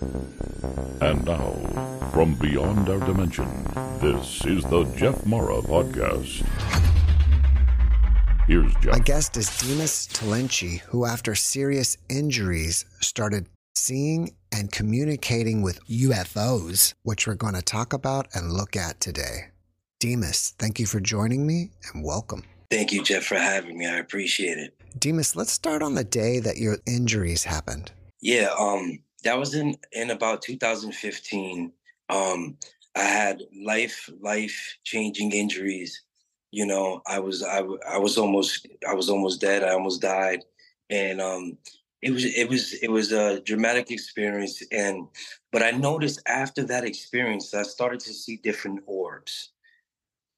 And now, from beyond our dimension, this is the Jeff Mara Podcast. Here's Jeff. My guest is Dimas Tollinchi, who, after serious injuries, started seeing and communicating with UFOs, which we're going to talk about and look at today. Dimas, thank you for joining me and welcome. Thank you, Jeff, for having me. I appreciate it. Dimas, let's start on the day that your injuries happened. Yeah, um, that was in in about 2015. Um, I had life life changing injuries. You know, I was I, I was almost I was almost dead. I almost died, and um, it was it was it was a dramatic experience. And but I noticed after that experience, I started to see different orbs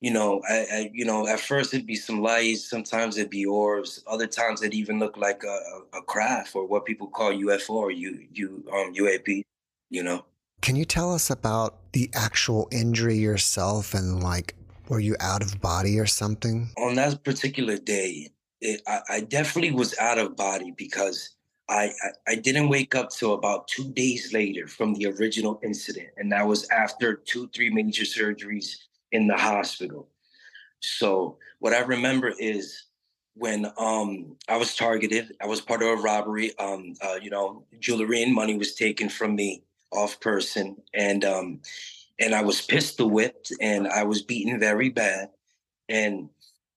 you know, I, I, you know, at first it'd be some lights, sometimes it'd be orbs, other times it even looked like a, a craft or what people call UFO or U, U, um, UAP, you know. Can you tell us about the actual injury yourself and like, were you out of body or something? On that particular day, it, I, I, definitely was out of body because I, I, I didn't wake up till about two days later from the original incident. And that was after two, three major surgeries in the hospital. So what I remember is when um, I was targeted, I was part of a robbery. Um, uh, you know, jewelry and money was taken from me off person, and um, and I was pistol whipped, and I was beaten very bad. And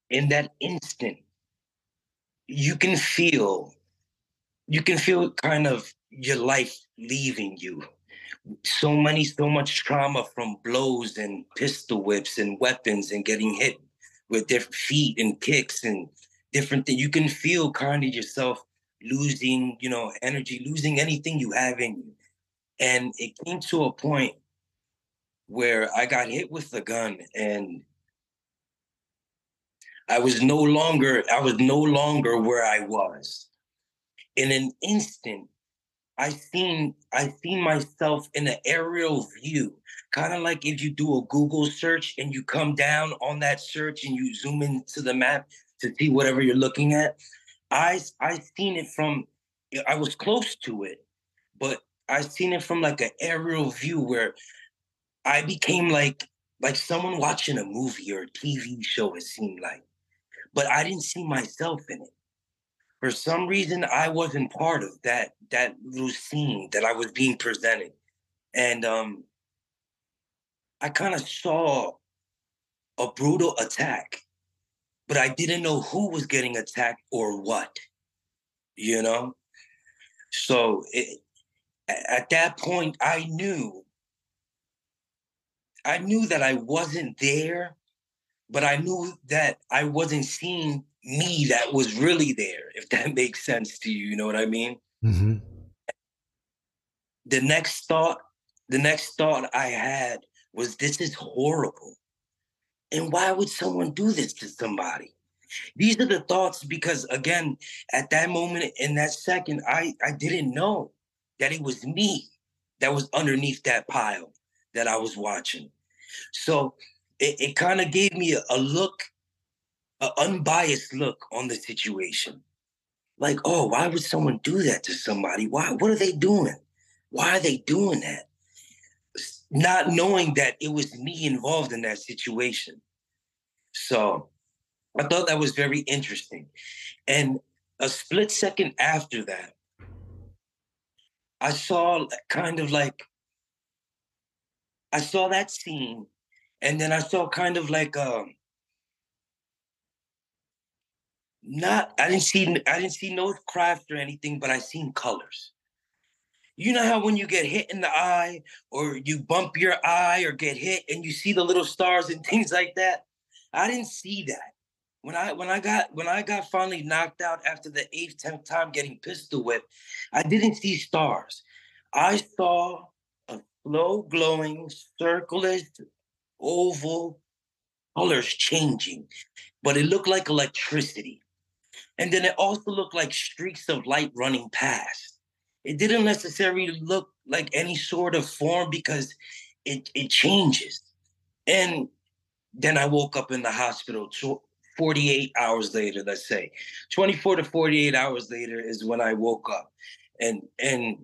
in that instant, you can feel, you can feel kind of your life leaving you so many, so much trauma from blows and pistol whips and weapons and getting hit with different feet and kicks and different things. You can feel kind of yourself losing, you know, energy, losing anything you have in you. And it came to a point where I got hit with the gun and I was no longer, I was no longer where I was. In an instant, I seen I seen myself in an aerial view, kind of like if you do a Google search and you come down on that search and you zoom into the map to see whatever you're looking at. I I seen it from I was close to it, but I seen it from like an aerial view where I became like like someone watching a movie or a TV show. It seemed like, but I didn't see myself in it for some reason I wasn't part of that that little scene that I was being presented. And um I kind of saw a brutal attack, but I didn't know who was getting attacked or what, you know? So it, at that point, I knew, I knew that I wasn't there, but I knew that I wasn't seeing me that was really there, if that makes sense to you. You know what I mean? Mm-hmm. The next thought, the next thought I had was, this is horrible. And why would someone do this to somebody? These are the thoughts because again, at that moment in that second, I, I didn't know that it was me that was underneath that pile that I was watching. So it, it kind of gave me a, a look an unbiased look on the situation. Like, oh, why would someone do that to somebody? Why? What are they doing? Why are they doing that? Not knowing that it was me involved in that situation. So I thought that was very interesting. And a split second after that, I saw kind of like, I saw that scene, and then I saw kind of like um, not I didn't see I didn't see no craft or anything, but I seen colors. You know how when you get hit in the eye or you bump your eye or get hit and you see the little stars and things like that? I didn't see that. When I when I got when I got finally knocked out after the eighth, tenth time getting pistol whipped, I didn't see stars. I saw a slow glowing, circular, oval colors changing, but it looked like electricity. And then it also looked like streaks of light running past. It didn't necessarily look like any sort of form because it, it changes. And then I woke up in the hospital 48 hours later, let's say. 24 to 48 hours later is when I woke up. And and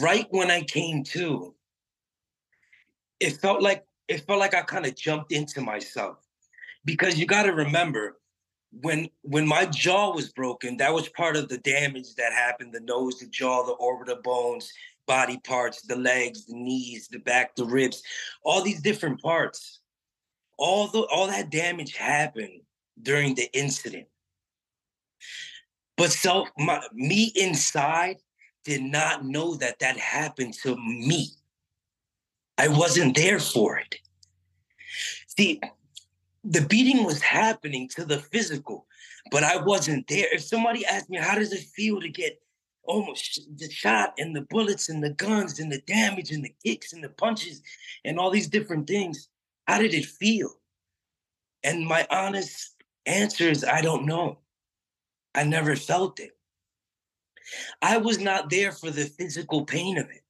right when I came to, it felt like it felt like I kind of jumped into myself. Because you got to remember, when when my jaw was broken, that was part of the damage that happened: the nose, the jaw, the orbital bones, body parts, the legs, the knees, the back, the ribs, all these different parts. All the all that damage happened during the incident. But so my, me inside did not know that that happened to me. I wasn't there for it. See, the beating was happening to the physical, but I wasn't there. If somebody asked me, how does it feel to get almost the shot and the bullets and the guns and the damage and the kicks and the punches and all these different things, how did it feel? And my honest answer is I don't know. I never felt it. I was not there for the physical pain of it.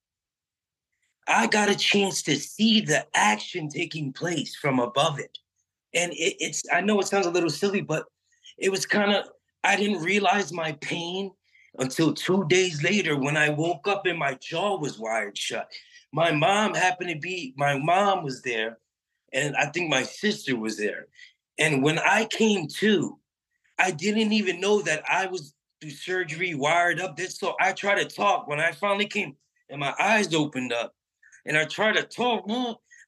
I got a chance to see the action taking place from above it. And it, it's, I know it sounds a little silly, but it was kind of, I didn't realize my pain until two days later when I woke up and my jaw was wired shut. My mom happened to be, my mom was there, and I think my sister was there. And when I came to, I didn't even know that I was through surgery wired up. This so I tried to talk when I finally came and my eyes opened up, and I tried to talk.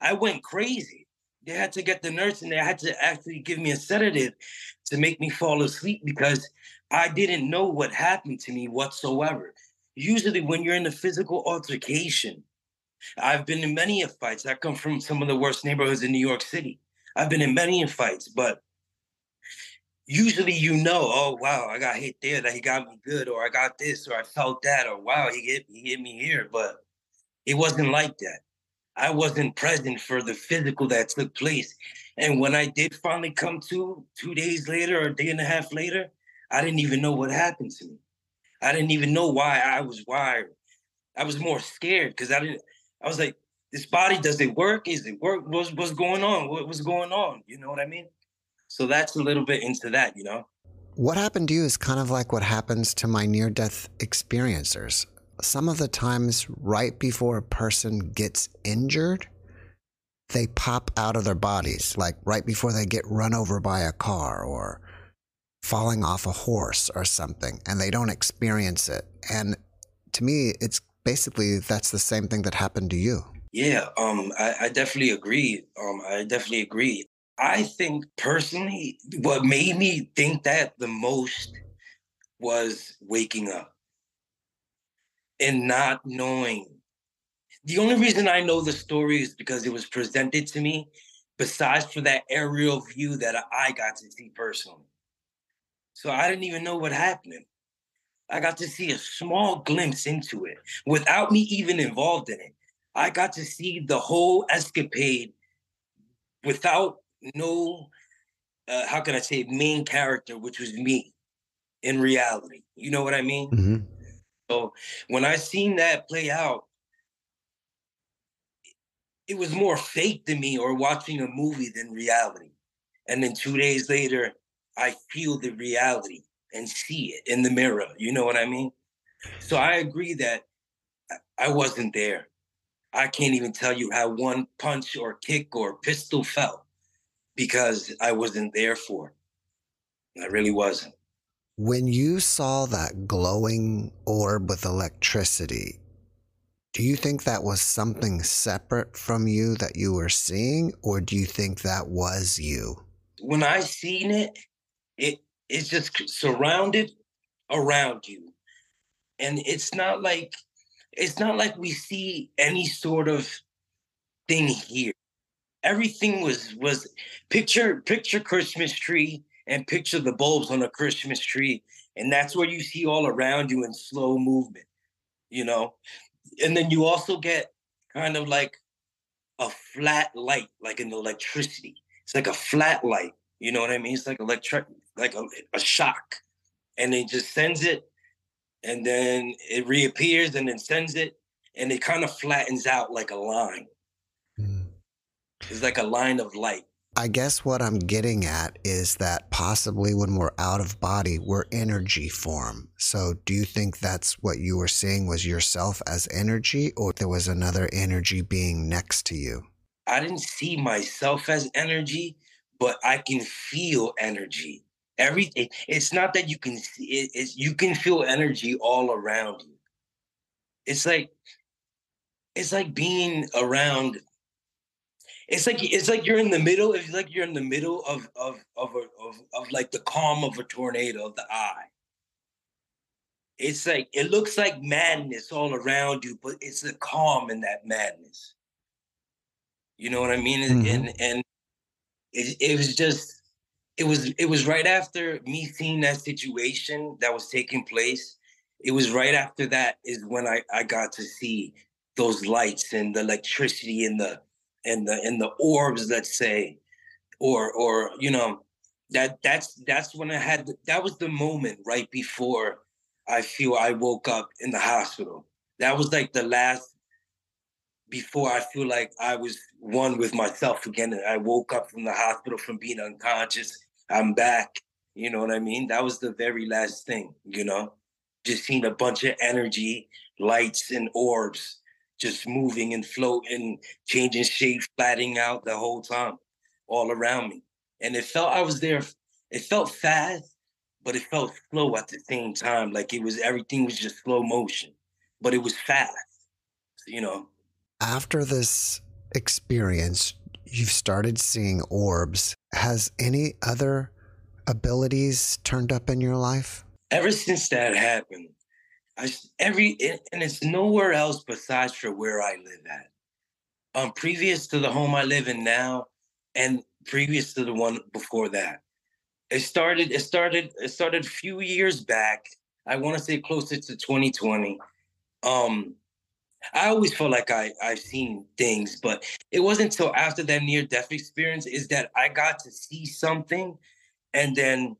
I went crazy. They had to get the nurse and they had to actually give me a sedative to make me fall asleep because I didn't know what happened to me whatsoever. Usually, when you're in a physical altercation, I've been in many of fights. I come from some of the worst neighborhoods in New York City. I've been in many fights, but usually you know, oh wow, I got hit there, that he got me good, or I got this, or I felt that, or wow, he hit he hit me here. But it wasn't like that. I wasn't present for the physical that took place. And when I did finally come to two days later or a day and a half later, I didn't even know what happened to me. I didn't even know why I was wired. I was more scared because I didn't. I was like, this body does it work? Is it work? What's what's going on? What was going on? You know what I mean? So that's a little bit into that, you know. What happened to you is kind of like what happens to my near death experiencers. Some of the times, right before a person gets injured, they pop out of their bodies, like right before they get run over by a car or falling off a horse or something, and they don't experience it. And to me, it's basically that's the same thing that happened to you. Yeah, um, I, I definitely agree. Um, I definitely agree. I think personally, what made me think that the most was waking up and not knowing. The only reason I know the story is because it was presented to me, besides for that aerial view that I got to see personally. So I didn't even know what happened. I got to see a small glimpse into it without me even involved in it. I got to see the whole escapade without no, uh, how can I say, main character, which was me in reality. You know what I mean? Mm-hmm. So when I seen that play out, it was more fake to me or watching a movie than reality. And then two days later, I feel the reality and see it in the mirror. You know what I mean? So I agree that I wasn't there. I can't even tell you how one punch or kick or pistol felt because I wasn't there for it. I really wasn't. When you saw that glowing orb with electricity, do you think that was something separate from you that you were seeing, or do you think that was you? When I seen it, it it's just surrounded around you. And it's not like it's not like we see any sort of thing here everything was was picture picture Christmas tree and picture the bulbs on a Christmas tree, and that's where you see all around you in slow movement, you know. And then you also get kind of like a flat light, like an electricity. It's like a flat light. You know what I mean? It's like electric, like a, a shock, and it just sends it, and then it reappears, and then sends it, and it kind of flattens out like a line. Mm. It's like a line of light. I guess what I'm getting at is that possibly when we're out of body, we're energy form. So do you think that's what you were seeing was yourself as energy or there was another energy being next to you? I didn't see myself as energy, but I can feel energy. Everything. It's not that you can see it, it's you can feel energy all around you. It's like it's like being around it's like it's like you're in the middle. It's like you're in the middle of of of a, of, of like the calm of a tornado of the eye. It's like it looks like madness all around you, but it's the calm in that madness. You know what I mean? Mm-hmm. And and it, it was just it was it was right after me seeing that situation that was taking place. It was right after that is when I I got to see those lights and the electricity and the and the and the orbs, let's say, or or you know, that that's that's when I had that was the moment right before I feel I woke up in the hospital. That was like the last before I feel like I was one with myself again. And I woke up from the hospital from being unconscious. I'm back. You know what I mean? That was the very last thing, you know? Just seeing a bunch of energy, lights, and orbs just moving and floating, changing shape, flattening out the whole time, all around me. And it felt I was there. It felt fast, but it felt slow at the same time. Like it was everything was just slow motion, but it was fast. You know. After this experience, you've started seeing orbs. Has any other abilities turned up in your life? Ever since that happened, I, every and it's nowhere else besides for where I live at. Um, previous to the home I live in now, and previous to the one before that, it started. It started. It started a few years back. I want to say closer to 2020. Um, I always felt like I I've seen things, but it wasn't until after that near death experience is that I got to see something, and then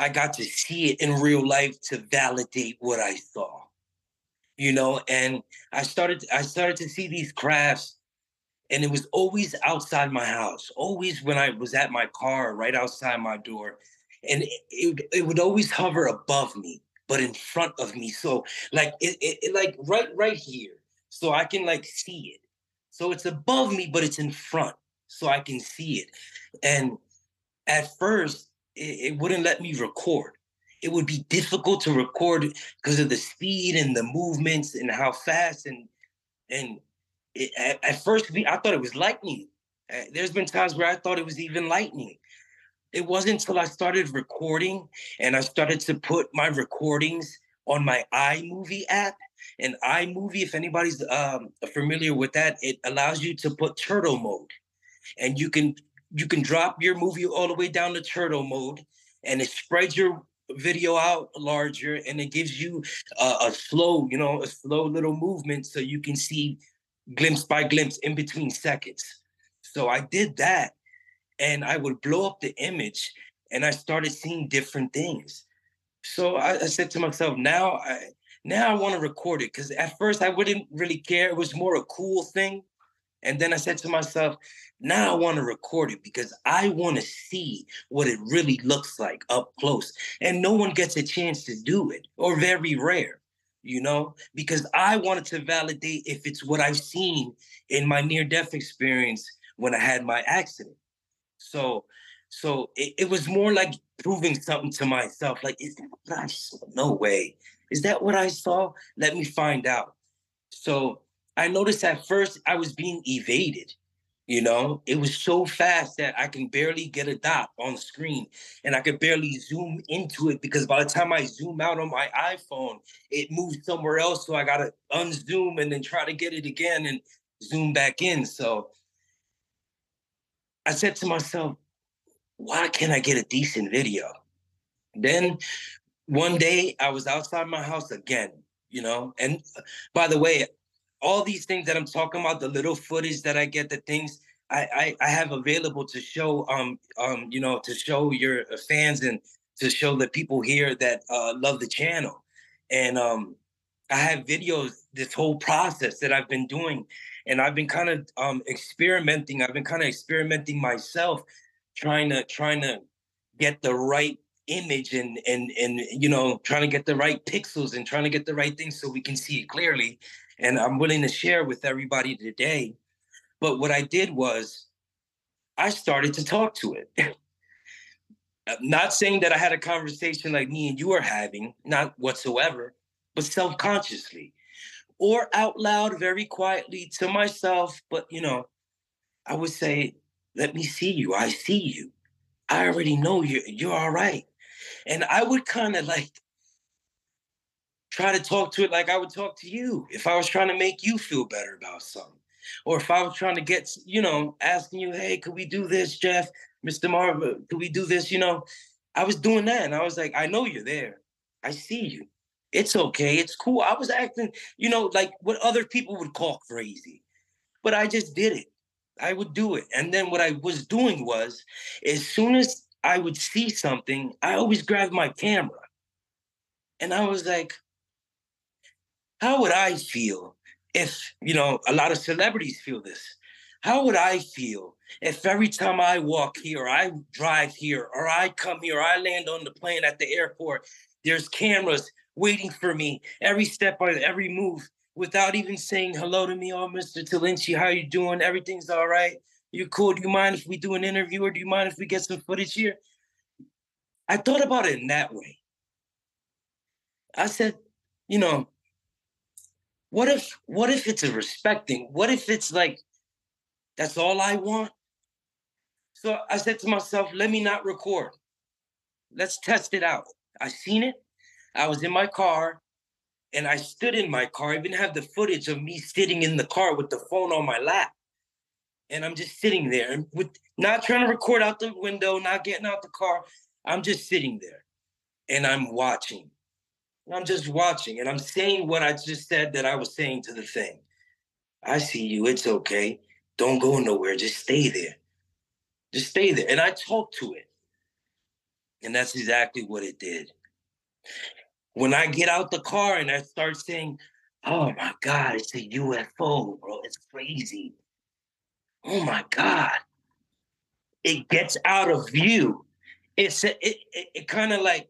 I got to see it in real life to validate what I saw. You know, and I started I started to see these crafts and it was always outside my house, always when I was at my car right outside my door. And it, it, it would always hover above me, but in front of me. So like it, it, it like right right here. So I can like see it. So it's above me, but it's in front. So I can see it. And at first, it, it wouldn't let me record. It would be difficult to record because of the speed and the movements and how fast and and it, at, at, first I thought it was lightning. Uh, there's been times where I thought it was even lightning. It wasn't until I started recording and I started to put my recordings on my iMovie app. And iMovie, if anybody's um, familiar with that, it allows you to put turtle mode, and you can you can drop your movie all the way down to turtle mode and it spreads your video out larger and it gives you a, a slow you know a slow little movement so you can see glimpse by glimpse in between seconds. So i did that and i would blow up the image and i started seeing different things. So i, I said to myself now i now i want to record it because at first i wouldn't really care. It was more a cool thing and then i said to myself now I want to record it because I want to see what it really looks like up close. And no one gets a chance to do it, or very rare, you know, because I wanted to validate if it's what I've seen in my near death experience when I had my accident. So, so it, it was more like proving something to myself. Like, is that what I saw? No way. Is that what I saw? Let me find out. So I noticed at first I was being evaded you know, it was so fast that I can barely get a dot on the screen and I could barely zoom into it because by the time I zoom out on my iPhone, it moves somewhere else. So I got to unzoom and then try to get it again and zoom back in. So I said to myself, why can't I get a decent video? Then one day I was outside my house again, you know, and uh, by the way, all these things that I'm talking about, the little footage that I get, the things I, I, I have available to show, um, um, you know, to show your uh, fans and to show the people here that uh, love the channel. And um, I have videos this whole process that I've been doing, and I've been kind of um, experimenting. I've been kind of experimenting myself, trying to trying to get the right image and and and you know trying to get the right pixels and trying to get the right things so we can see it clearly. And I'm willing to share with everybody today. But what I did was I started to talk to it. not saying that I had a conversation like me and you are having, not whatsoever, but self consciously or out loud, very quietly to myself. But, you know, I would say, let me see you. I see you. I already know you're, you're all right. And I would kind of like try to talk to it like I would talk to you if I was trying to make you feel better about something. Or if I was trying to get, you know, asking you, hey, could we do this, Jeff? Mr. Mara, could we do this? You know, I was doing that and I was like, I know you're there. I see you. It's okay. It's cool. I was acting, you know, like what other people would call crazy, but I just did it. I would do it. And then what I was doing was, as soon as I would see something, I always grabbed my camera. And I was like, how would I feel if, you know, a lot of celebrities feel this? How would I feel if every time I walk here, I drive here, or I come here, or I land on the plane at the airport, there's cameras waiting for me every step on every move without even saying hello to me. Oh, Mr. Tollinchi, how you doing? Everything's all right. You cool? Do you mind if we do an interview or do you mind if we get some footage here? I thought about it in that way. I said, you know, what if what if it's a respecting? What if it's like that's all I want? So I said to myself, let me not record. Let's test it out. I seen it. I was in my car and I stood in my car. I even have the footage of me sitting in the car with the phone on my lap. And I'm just sitting there and with not trying to record out the window, not getting out the car. I'm just sitting there and I'm watching. I'm just watching and I'm saying what I just said that I was saying to the thing. I see you. It's okay. Don't go nowhere. Just stay there. Just stay there. And I talked to it. And that's exactly what it did when I get out the car and I start saying, "Oh my God, it's a UFO, bro! It's crazy! Oh my God!" It gets out of view. It's a, it it, it kind of like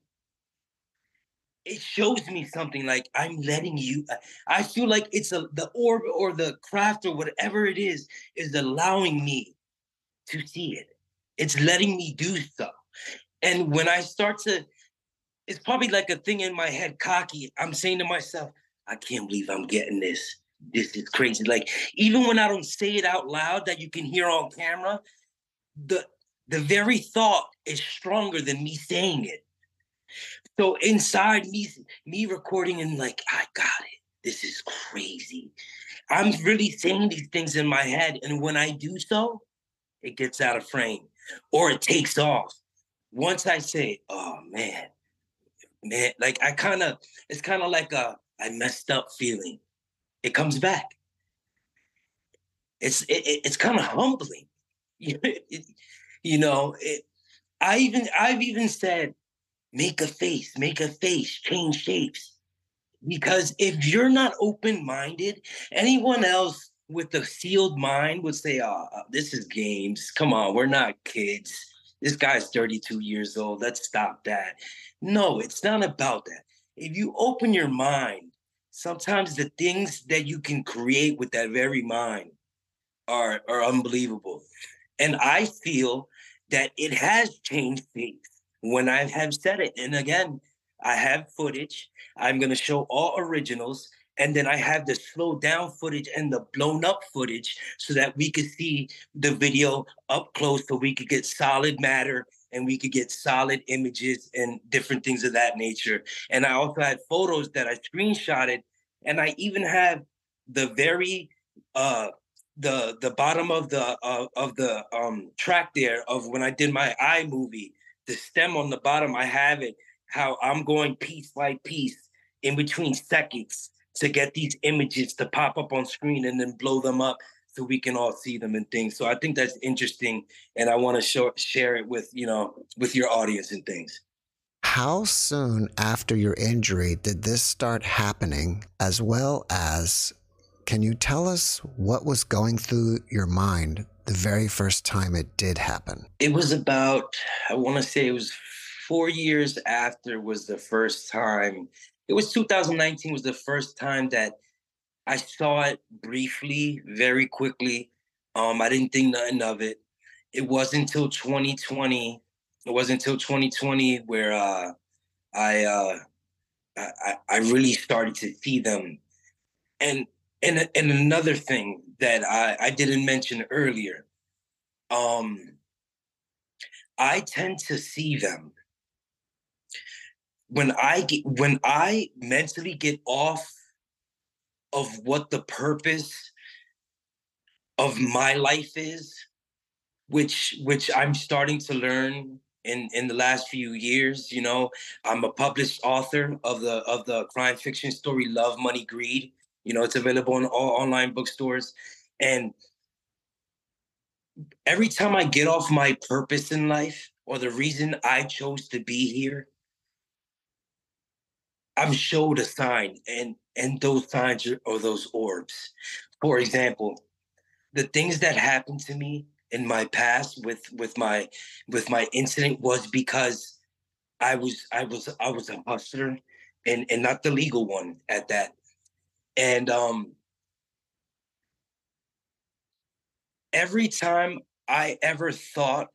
it shows me something like I'm letting you. I feel like it's a the orb or the craft or whatever it is is allowing me to see it. It's letting me do so. And when I start to it's probably like a thing in my head, cocky. I'm saying to myself, I can't believe I'm getting this. This is crazy. Like even when I don't say it out loud that you can hear on camera, the the very thought is stronger than me saying it. So inside me, me recording and like, I got it. This is crazy. I'm really saying these things in my head. And when I do so, it gets out of frame or it takes off. Once I say, oh man, man, like I kind of, it's kind of like a I messed up feeling. It comes back. It's it, it's kind of humbling, you know. It, I even I've even said, make a face, make a face, change shapes, because if you're not open minded, anyone else with a sealed mind would say, "Oh, this is games. Come on, we're not kids." This guy's 32 years old. Let's stop that. No, it's not about that. If you open your mind, sometimes the things that you can create with that very mind are, are unbelievable. And I feel that it has changed things when I have said it. And again, I have footage. I'm going to show all originals. And then I have the slow down footage and the blown up footage so that we could see the video up close so we could get solid matter and we could get solid images and different things of that nature. And I also had photos that I screenshotted, and I even had the very uh the the bottom of the uh, of the um track there of when I did my iMovie, the stem on the bottom, I have it how I'm going piece by piece in between seconds to get these images to pop up on screen and then blow them up so we can all see them and things. So I think that's interesting, and I want to show, share it with you know with your audience and things. how soon after your injury did this start happening, as well as can you tell us what was going through your mind the very first time it did happen? It was about, I want to say it was four years after was the first time. It was 2019 was the first time that I saw it briefly, very quickly. Um, I didn't think nothing of it. It wasn't until 2020. It wasn't until 2020 where uh, I, uh, I I really started to see them. And and and another thing that I, I didn't mention earlier, um, I tend to see them when I get when I mentally get off of what the purpose of my life is, which which I'm starting to learn in in the last few years. You know, I'm a published author of the of the crime fiction story Love, Money, Greed. You know, it's available in all online bookstores, and every time I get off my purpose in life or the reason I chose to be here, I'm showed a sign, and and those signs are, are those orbs. For example, the things that happened to me in my past with with my with my incident was because I was I was I was a hustler and and not the legal one at that. And um every time I ever thought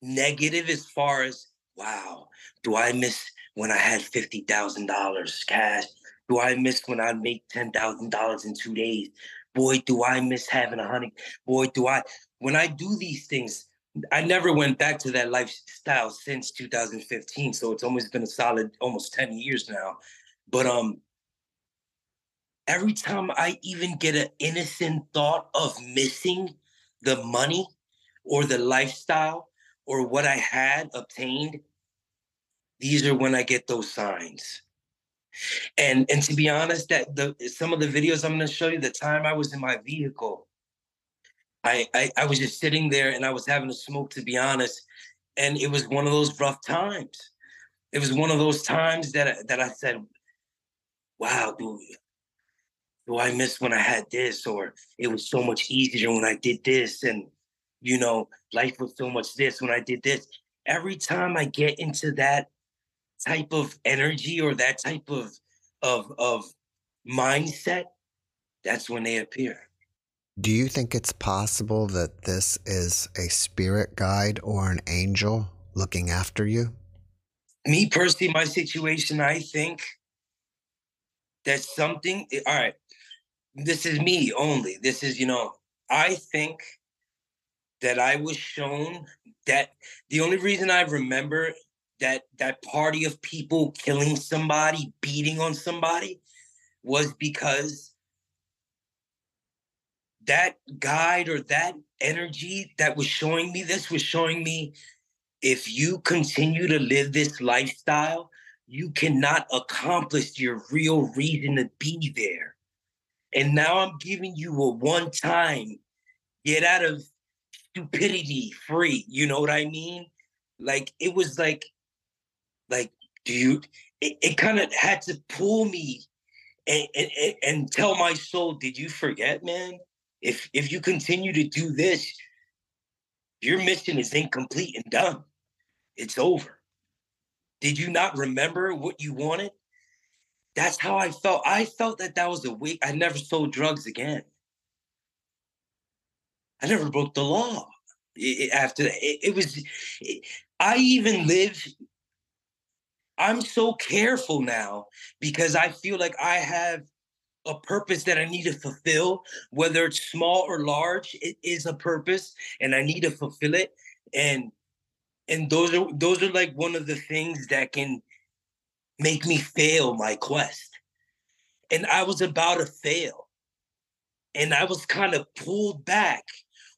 negative as far as wow, do I miss when I had fifty thousand dollars cash? Do I miss when I make ten thousand dollars in two days? Boy, do I miss having a honey. Boy, do I when I do these things, I never went back to that lifestyle since 2015. So it's almost been a solid almost 10 years now. But um every time I even get an innocent thought of missing the money or the lifestyle or what I had obtained, these are when I get those signs. And and to be honest, that the some of the videos I'm to show you, the time I was in my vehicle, I, I I was just sitting there and I was having a smoke. To be honest, and it was one of those rough times. It was one of those times that I, that I said, "Wow, do do I miss when I had this?" Or it was so much easier when I did this, and you know, life was so much this when I did this. Every time I get into that type of energy or that type of of of mindset, that's when they appear. Do you think it's possible that this is a spirit guide or an angel looking after you? Me personally, my situation, I think that something, eh, all right, this is me only. This is, you know, I think that I was shown that the only reason I remember that that party of people killing somebody, beating on somebody, was because that guide or that energy that was showing me this was showing me if you continue to live this lifestyle, you cannot accomplish your real reason to be there. And now I'm giving you a one time get out of stupidity free. You know what I mean? Like it was like like, you? It, it kind of had to pull me and, and and tell my soul, did you forget, man? If if you continue to do this, your mission is incomplete and done. It's over. Did you not remember what you wanted? That's how I felt. I felt that that was a week. I never sold drugs again. I never broke the law. It, after that, it, it was. It, I even live I'm so careful now because I feel like I have a purpose that I need to fulfill, whether it's small or large, it is a purpose and I need to fulfill it. And and those are those are like one of the things that can make me fail my quest. And I was about to fail. And I was kind of pulled back,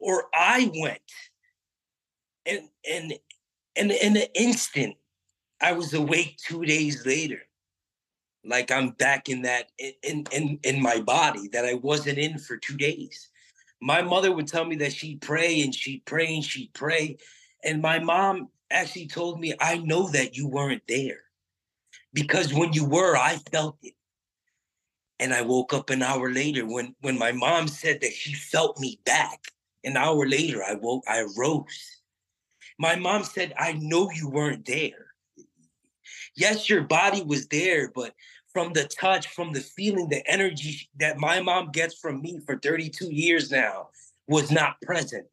or I went. And and and in an instant, I was awake two days later. Like I'm back in that in in in my body that I wasn't in for two days. My mother would tell me that she'd pray and she'd pray and she'd pray. And my mom, actually told me, I know that you weren't there because when you were, I felt it. And I woke up an hour later when when my mom said that she felt me back. An hour later, I woke, I rose. My mom said, I know you weren't there. Yes, your body was there, but from the touch, from the feeling, the energy that my mom gets from me for 32 years now was not present.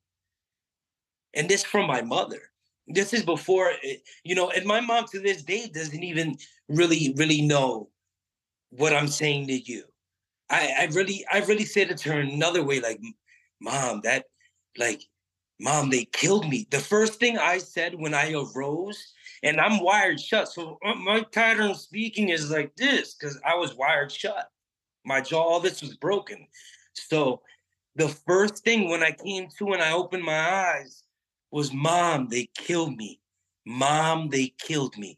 And this from my mother. This is before, eh, you know, and my mom to this day doesn't even really, really know what I'm saying to you. I, I really, I really said it to her another way, like, mom, that, like, mom, they killed me. The first thing I said when I arose, and I'm wired shut. So uh, my pattern of speaking is like this because I was wired shut. My jaw, all this was broken. So the first thing when I came to and I opened my eyes was, Mom, they killed me. Mom, they killed me.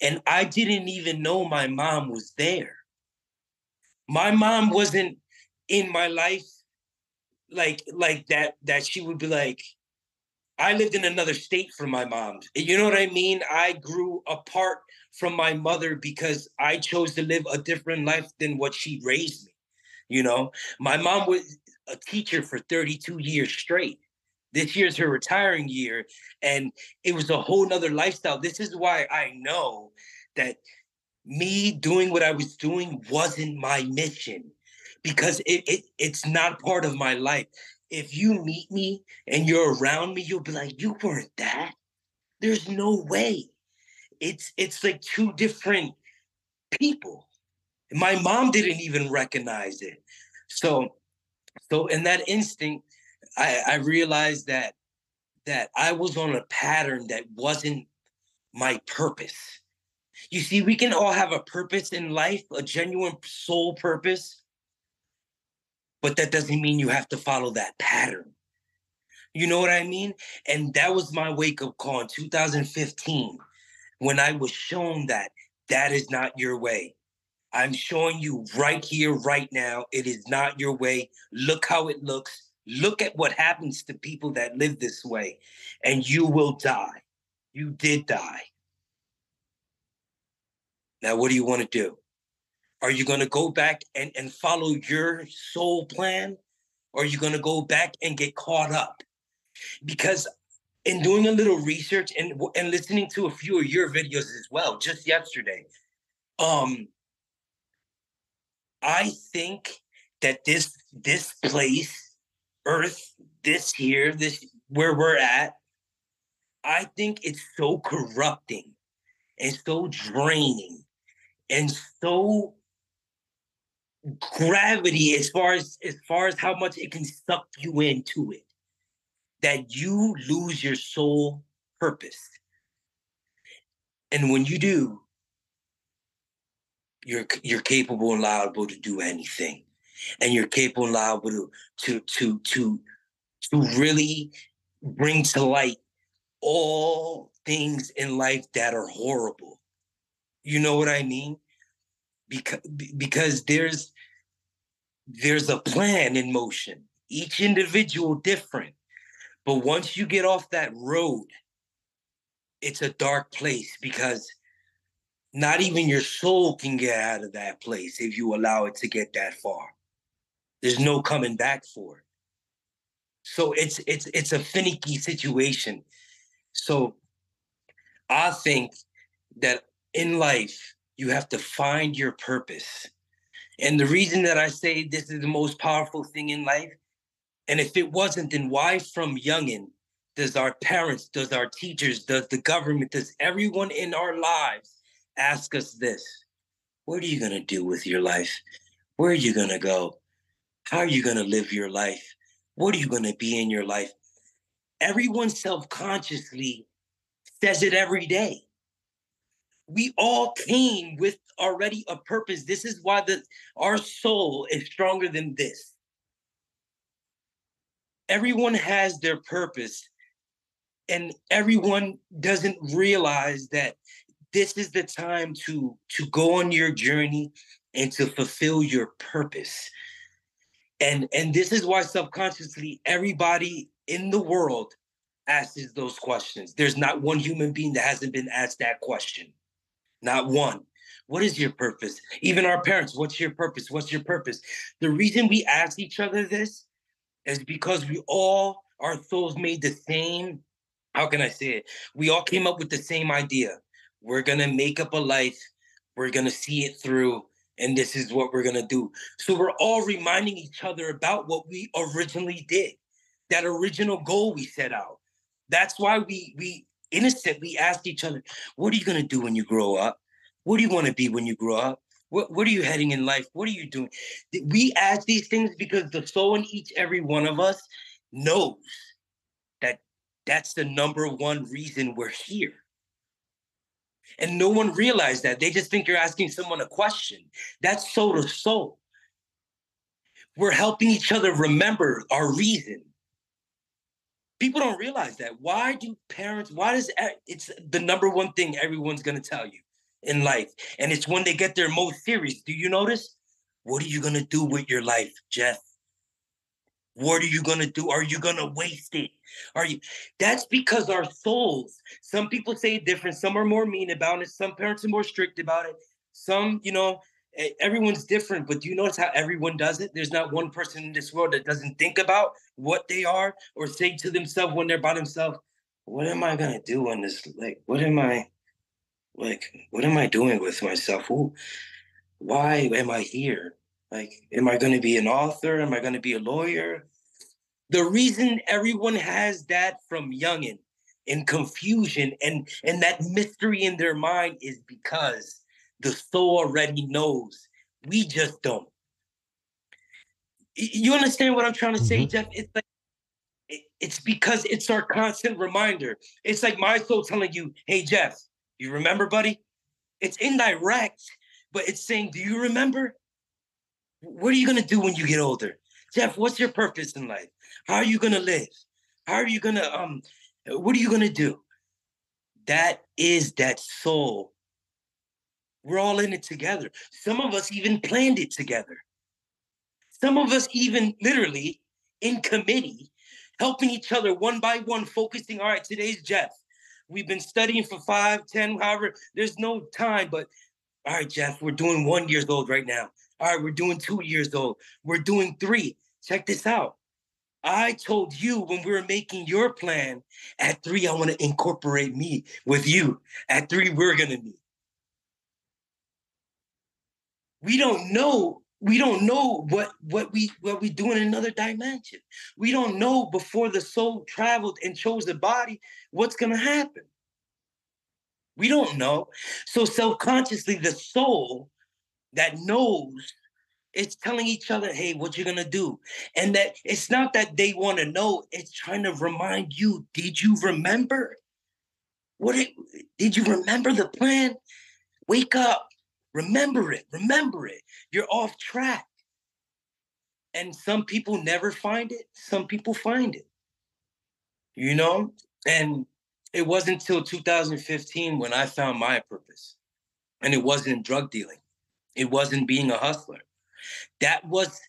And I didn't even know my mom was there. My mom wasn't in my life like like that that she would be like I lived in another state from my mom. You know what I mean? I grew apart from my mother because I chose to live a different life than what she raised me. You know, my mom was a teacher for 32 years straight. This year's her retiring year, and it was a whole nother lifestyle. This is why I know that me doing what I was doing wasn't my mission because it, it it's not part of my life if you meet me and you're around me, you'll be like, you weren't that. There's no way. It's it's like two different people. My mom didn't even recognize it. So so in that instinct, I, I realized that that I was on a pattern that wasn't my purpose. You see, we can all have a purpose in life, a genuine soul purpose, but that doesn't mean you have to follow that pattern. You know what I mean? And that was my wake up call in 2015 when I was shown that that is not your way. I'm showing you right here, right now, it is not your way. Look how it looks. Look at what happens to people that live this way, and you will die. You did die. Now, what do you want to do? Are you going to go back and, and follow your soul plan? Or are you going to go back and get caught up? Because in doing a little research and, and listening to a few of your videos as well, just yesterday, um, I think that this this place, Earth, this here, this where we're at, I think it's so corrupting and so draining and so gravity as far as as far as how much it can suck you into it that you lose your soul purpose. And when you do you're you're capable and liable to do anything and you're capable liable to to to to to really bring to light all things in life that are horrible. You know what i mean? Because because there's there's a plan in motion. Each individual different. But once you get off that road it's a dark place because not even your soul can get out of that place if you allow it to get that far there's no coming back for it so it's it's it's a finicky situation so i think that in life you have to find your purpose. And the reason that I say this is the most powerful thing in life, and if it wasn't, then why from youngin' does our parents, does our teachers, does the government, does everyone in our lives ask us this? What are you gonna do with your life? Where are you gonna go? How are you gonna live your life? What are you gonna be in your life? Everyone self-consciously says it every day we all came with already a purpose. This is why the our soul is stronger than this. Everyone has their purpose, and everyone doesn't realize that this is the time to to go on your journey and to fulfill your purpose. And and this is why subconsciously everybody in the world asks those questions. There's not one human being that hasn't been asked that question. Not one. What is your purpose? Even our parents, what's your purpose? What's your purpose? The reason we ask each other this is because we all, our souls made the same, how can I say it? We all came up with the same idea. We're to make up a life, we're to see it through, and this is what we're to do. So we're all reminding each other about what we originally did, that original goal we set out. That's why we, we, innocently ask each other, what are you to do when you grow up? What do you want to be when you grow up? What, what are you heading in life? What are you doing? We ask these things because the soul in each every one of us knows that that's the number one reason we're here. And no one realized that. They just think you're asking someone a question. That's soul to soul. We're helping each other remember our reason. People don't realize that. Why do parents, why does it's the number one thing everyone's going to tell you? in life. And it's when they get their most serious. Do you notice? What are you going to do with your life, Jeff? What are you going to do? Are you going to waste it? Are you? That's because our souls, some people say different. Some are more mean about it. Some parents are more strict about it. Some, you know, everyone's different. But do you notice how everyone does it? There's not one person in this world that doesn't think about what they are or say to themselves when they're by themselves, what am I going to do in this? Like, what am I? like what am i doing with myself Who, why am i here like am i going to be an author am i going to be a lawyer the reason everyone has that from youngin and confusion and and that mystery in their mind is because the soul already knows we just don't you understand what i'm trying to say mm-hmm. jeff it's like it's because it's our constant reminder it's like my soul telling you hey jeff you remember, buddy? It's indirect, but it's saying, Do you remember? What are you going to do when you get older? Jeff, what's your purpose in life? How are you going to live? How are you going to, um, what are you going to do? That is that soul. We're all in it together. Some of us even planned it together. Some of us even literally in committee, helping each other one by one, focusing, all right, today's Jeff. We've been studying for five, ten, however. There's no time, but all right, Jeff, we're doing one years old right now. All right, we're doing two years old. We're doing three. Check this out. I told you when we were making your plan, at three, I want to incorporate me with you. At three, we're going to meet. We don't know we don't know what what we what we do in another dimension. We don't know before the soul traveled and chose the body what's going to happen. We don't know. So self-consciously the soul that knows it's telling each other, "Hey, what you going to do?" And that it's not that they want to know, it's trying to remind you, "Did you remember? What it, did you remember the plan? Wake up. Remember it. Remember it. You're off track. And some people never find it. Some people find it. You know? And it wasn't until 2015 when I found my purpose. And it wasn't drug dealing. It wasn't being a hustler. That was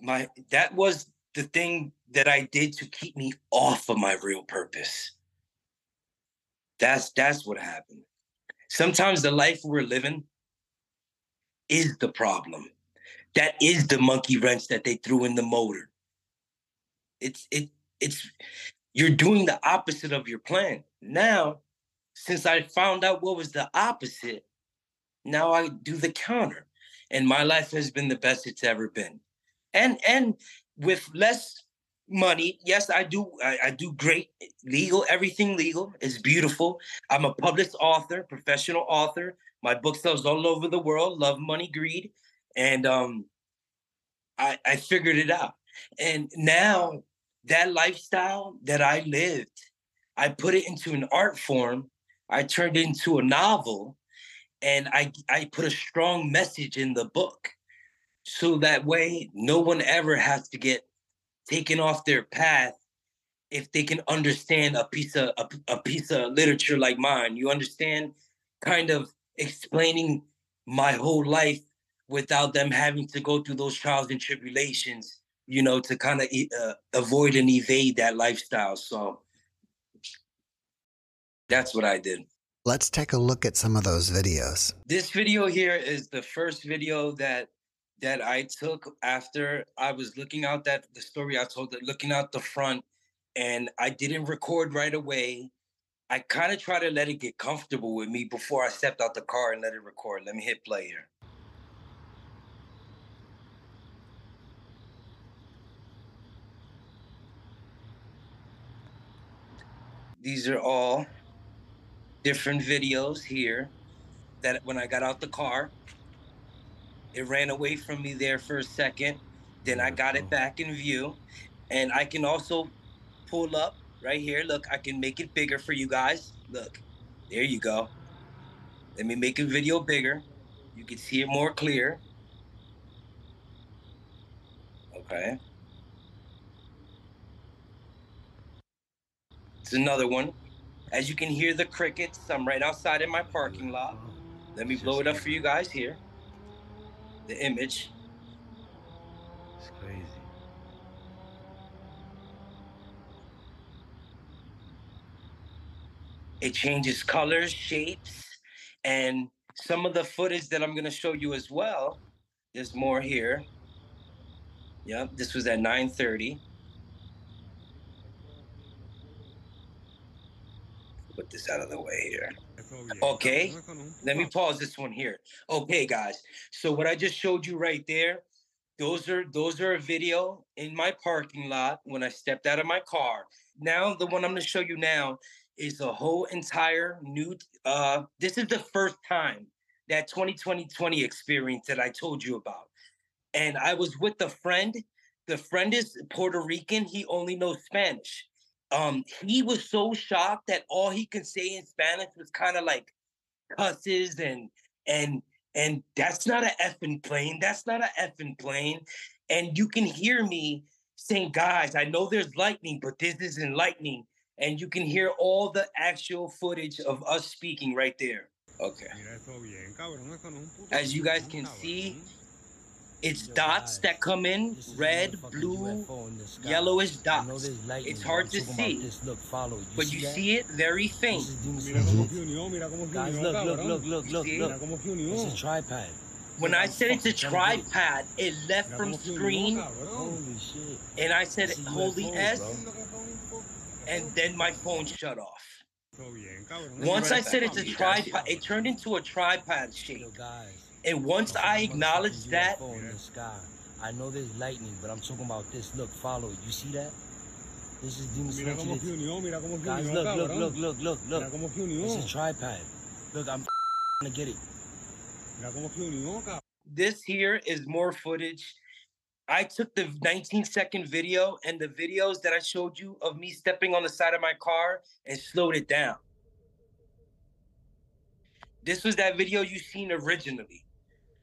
my that was the thing that I did to keep me off of my real purpose. That's that's what happened. Sometimes the life we're living is the problem. That is the monkey wrench that they threw in the motor. It's it it's you're doing the opposite of your plan. Now, since I found out what was the opposite, now I do the counter. And my life has been the best it's ever been. And and with less money, yes, I do I, I do great legal, everything legal. It's beautiful. I'm a published author, professional author. My book sells all over the world, Love, Money, Greed. And um, I, I figured it out. And now that lifestyle that I lived, I put it into an art form. I turned it into a novel and I, I put a strong message in the book. So that way, no one ever has to get taken off their path if they can understand a piece of a, a piece of literature like mine. You understand kind of explaining my whole life without them having to go through those trials and tribulations, you know, to kind of uh, avoid and evade that lifestyle. So That's what I did. Let's take a look at some of those videos. This video here is the first video that that I took after I was looking out that the story I told looking out the front and I didn't record right away. I kind of try to let it get comfortable with me before I stepped out the car and let it record. Let me hit play here. These are all different videos here that when I got out the car, it ran away from me there for a second. Then I got it back in view. And I can also pull up right here. Look, I can make it bigger for you guys. Look, there you go. Let me make a video bigger. You can see it more clear. Okay. It's another one. As you can hear the crickets, I'm right outside in my parking lot. Let me blow it up for you guys here. The image. It's crazy. It changes colors, shapes, and some of the footage that I'm going to show you as well. There's more here. Yep, this was at 9:30. Put this out of the way here. Okay, let me pause this one here. Okay, guys. So what I just showed you right there, those are those are a video in my parking lot when I stepped out of my car. Now the one I'm going to show you now is a whole entire new. Uh, this is the first time that 2020 experience that I told you about, and I was with a friend. The friend is Puerto Rican. He only knows Spanish um, he was so shocked that all he could say in Spanish was kind of like cusses and and and that's not an effing plane. That's not an effing plane. And you can hear me saying, guys, I know there's lightning, but this isn't lightning. And you can hear all the actual footage of us speaking right there. Okay. As you guys can see, it's dots that come in, red, blue, yellowish dots. It's hard to see, but you see it very faint. Guys, look, look, look, look, look, look. It's a tripod. When I said it's a tripod, it left from screen, Holy shit. and I said holy UFO, S, and then my phone shut off. Once I said it's a tripod, it turned into a tripod shape. Yo, guys. And once I acknowledged that, in the sky. I know there's lightning, but I'm talking about this. Look, follow it. You see that? This is Demon Mira cómo Selection. unió, mira cómo se Guys, look, look, look, look, look, look. cómo se. It's a tripod. Look, I'm gonna get it. Mira cómo se unió, cabrón. this here is more footage. I took the 19 second video and the videos that I showed you of me stepping on the side of my car and slowed it down. This was that video you seen originally.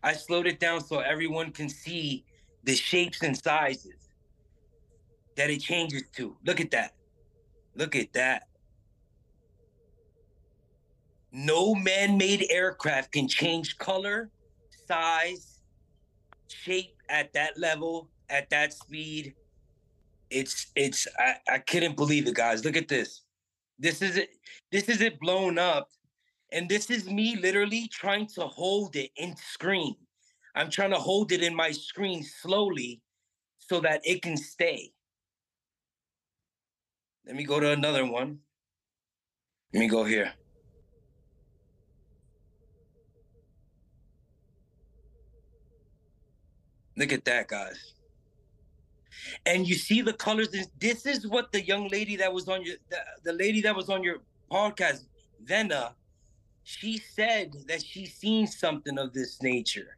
I slowed it down so everyone can see the shapes and sizes that it changes to. Look at that. Look at that. No man made aircraft can change color, size, shape at that level, at that speed. It's it's I, I couldn't believe it, guys. Look at this. This is it, this is it blown up. And this is me literally trying to hold it in screen. I'm trying to hold it in my screen slowly so that it can stay. Let me go to another one. Let me go here. Look at that, guys. And you see the colors. This, is what the young lady that was on your, the, the lady that was on your podcast, Vena, she said that she seen something of this nature.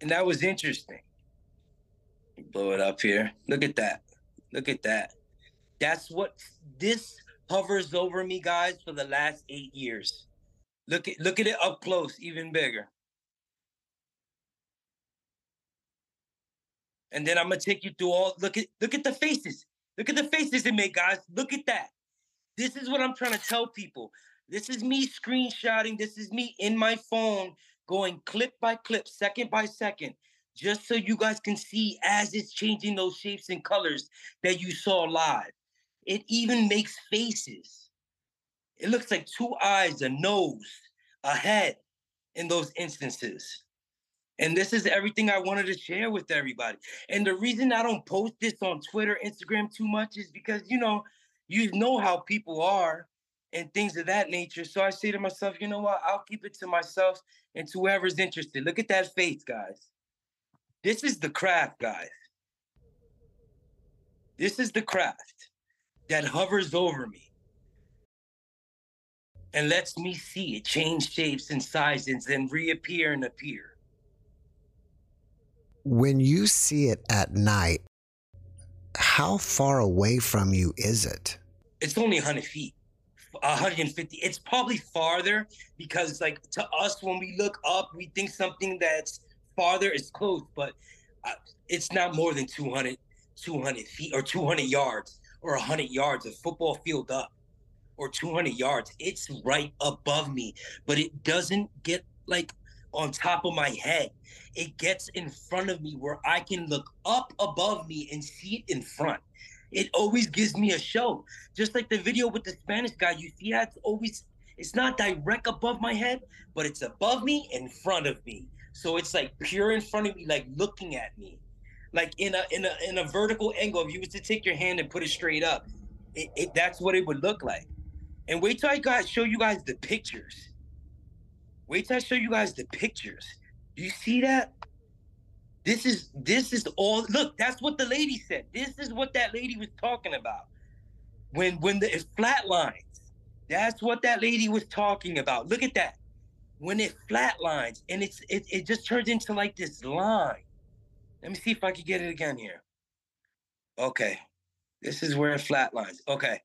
And that was interesting. Blow it up here. Look at that. Look at that. That's what this hovers over me, guys, for the last eight years. Look at look at it up close, even bigger. And then I'm gonna take you through all look at look at the faces. Look at the faces it made, guys. Look at that. This is what I'm trying to tell people. This is me screenshotting. This is me in my phone going clip by clip, second by second, just so you guys can see as it's changing those shapes and colors that you saw live. It even makes faces. It looks like two eyes, a nose, a head in those instances. And this is everything I wanted to share with everybody. And the reason I don't post this on Twitter, Instagram too much is because, you know, you know how people are and things of that nature. So I say to myself, you know what? I'll keep it to myself and to whoever's interested. Look at that face, guys. This is the craft, guys. This is the craft that hovers over me and lets me see it change shapes and sizes and reappear and appear. When you see it at night, how far away from you is it? It's only 100 feet, 150. It's probably farther because, like, to us, when we look up, we think something that's farther is close, but uh, it's not more than 200, 200 feet or 200 yards or 100 yards, a football field up or 200 yards. It's right above me, but it doesn't get like on top of my head. It gets in front of me where I can look up above me and see it in front. It always gives me a show. Just like the video with the Spanish guy, you see it's always it's not direct above my head, but it's above me in front of me. So it's like pure in front of me, like looking at me. Like in a in a in a vertical angle. If you was to take your hand and put it straight up, it, it that's what it would look like. And wait till I guys show you guys the pictures. Wait till I show you guys the pictures. Do you see that? This is this is all look, that's what the lady said. This is what that lady was talking about. When when the it flatlines. That's what that lady was talking about. Look at that. When it flatlines and it's it, it just turns into like this line. Let me see if I can get it again here. Okay. This is where it flatlines. Okay.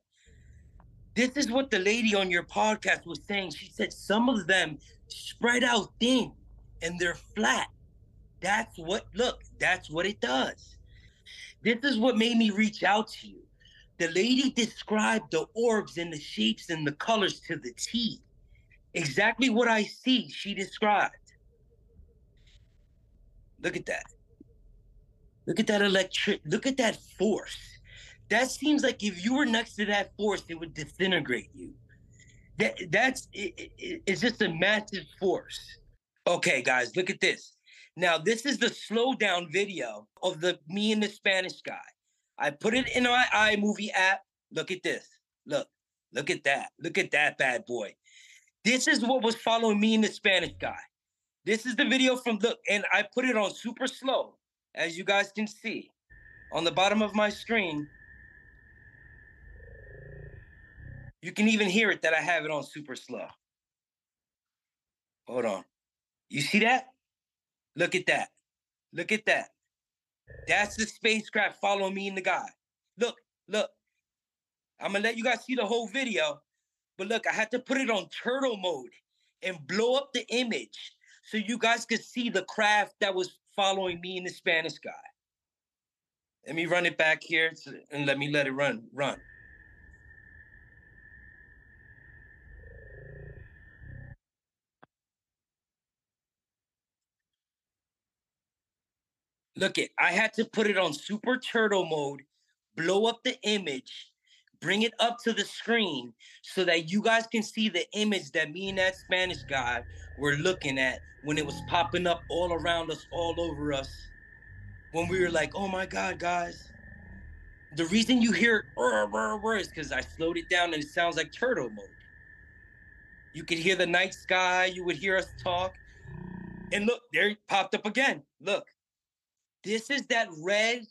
This is what the lady on your podcast was saying. She said some of them spread out thin and they're flat. That's what, look, that's what it does. This is what made me reach out to you. The lady described the orbs and the shapes and the colors to the T. Exactly what I see, she described. Look at that. Look at that electric, look at that force. That seems like if you were next to that force, it would disintegrate you. That that's it, it, it's just a massive force. Okay, guys, look at this. Now, this is the slowdown video of the me and the Spanish guy. I put it in my iMovie app. Look at this. Look, look at that. Look at that bad boy. This is what was following me and the Spanish guy. This is the video from look, and I put it on super slow, as you guys can see on the bottom of my screen. You can even hear it that I have it on super slow. Hold on. You see that? Look at that. Look at that. That's the spacecraft following me and the guy. Look, look. I'm gonna let you guys see the whole video, but look, I had to put it on turtle mode and blow up the image so you guys could see the craft that was following me and the Spanish guy. Let me run it back here and let me let it run, run. Look it, I had to put it on super turtle mode, blow up the image, bring it up to the screen so that you guys can see the image that me and that Spanish guy were looking at when it was popping up all around us, all over us. When we were like, oh my God, guys. The reason you hear is because I slowed it down and it sounds like turtle mode. You could hear the night sky, you would hear us talk. And look, there it popped up again. Look, this is that red,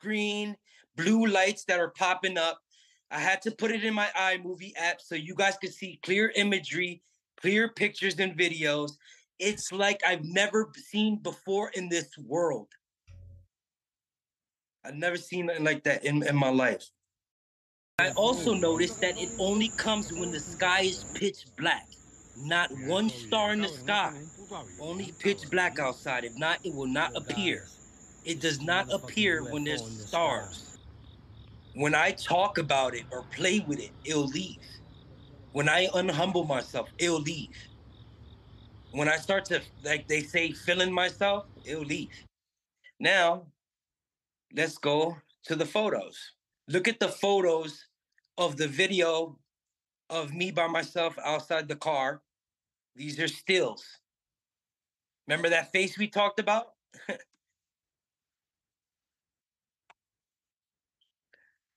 green, blue lights that are popping up. I had to put it in my iMovie app so you guys could see clear imagery, clear pictures and videos. It's like I've never seen before in this world. I've never seen nothing like that in, in my life. I also noticed that it only comes when the sky is pitch black. Not one star in the sky. Only pitch black outside. If not, it will not appear. It does not appear when there's stars. When I talk about it or play with it, it'll leave. When I unhumble myself, it'll leave. When I start to, like they say, feeling myself, it'll leave. Now, let's go to the photos. Look at the photos of the video of me by myself outside the car. These are stills. Remember that face we talked about?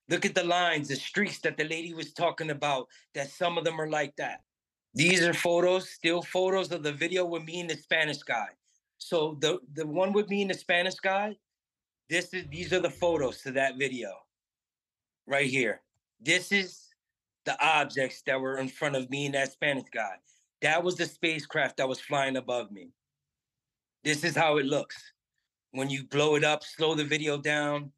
Look at the lines, the streaks that the lady was talking about, that some of them are like that. These are photos, still photos of the video with me and the Spanish guy. So the the one with me and the Spanish guy, this is these are the photos to that video. Right here. This is the objects that were in front of me and that Spanish guy. That was the spacecraft that was flying above me. This is how it looks. When you blow it up, slow the video down,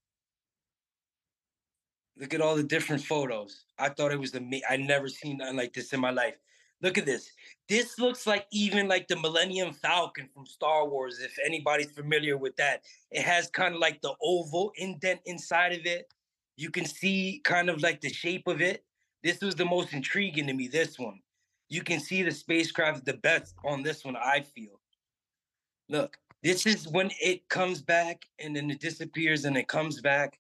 Look at all the different photos. I thought it was the me. I never seen nothing like this in my life. Look at this. This looks like even like the Millennium Falcon from Star Wars. If anybody's familiar with that, it has kind of like the oval indent inside of it. You can see kind of like the shape of it. This was the most intriguing to me. This one, you can see the spacecraft the best on this one. I feel. Look, this is when it comes back and then it disappears and it comes back.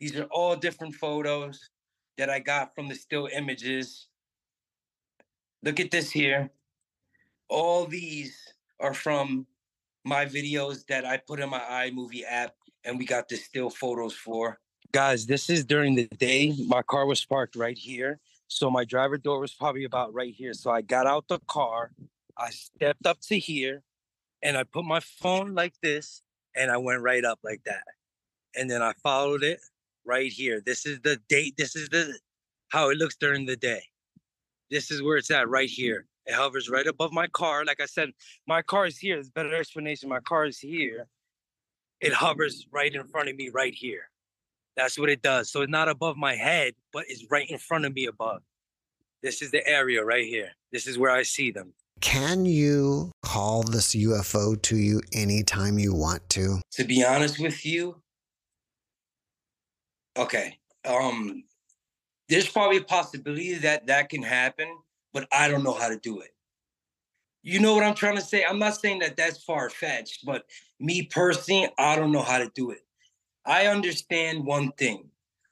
These are all different photos that I got from the still images. Look at this here. All these are from my videos that I put in my iMovie app and we got the still photos for. Guys, this is during the day. My car was parked right here. So my driver door was probably about right here. So I got out the car, I stepped up to here, and I put my phone like this, and I went right up like that. And then I followed it right here. This is the date. This is the how it looks during the day. This is where it's at right here. It hovers right above my car. Like I said, my car is here. There's better explanation. My car is here. It hovers right in front of me right here. That's what it does. So it's not above my head, but it's right in front of me above. This is the area right here. This is where I see them. Can you call this UFO to you anytime you want to? To be honest with you, okay. Um, there's probably a possibility that that can happen, but I don't know how to do it. You know what I'm trying to say? I'm not saying that that's far fetched, but me personally, I don't know how to do it. I understand one thing.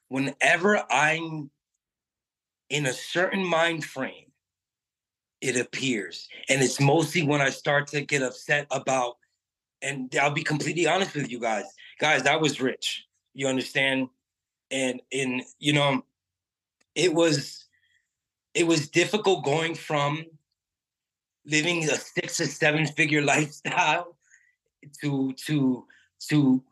Whenever I'm in a certain mind frame, it appears. And it's mostly when I start to get upset about, and I'll be completely honest with you guys. Guys, I was rich. You understand? And in you know it was it was difficult going from living a six or seven figure lifestyle to to to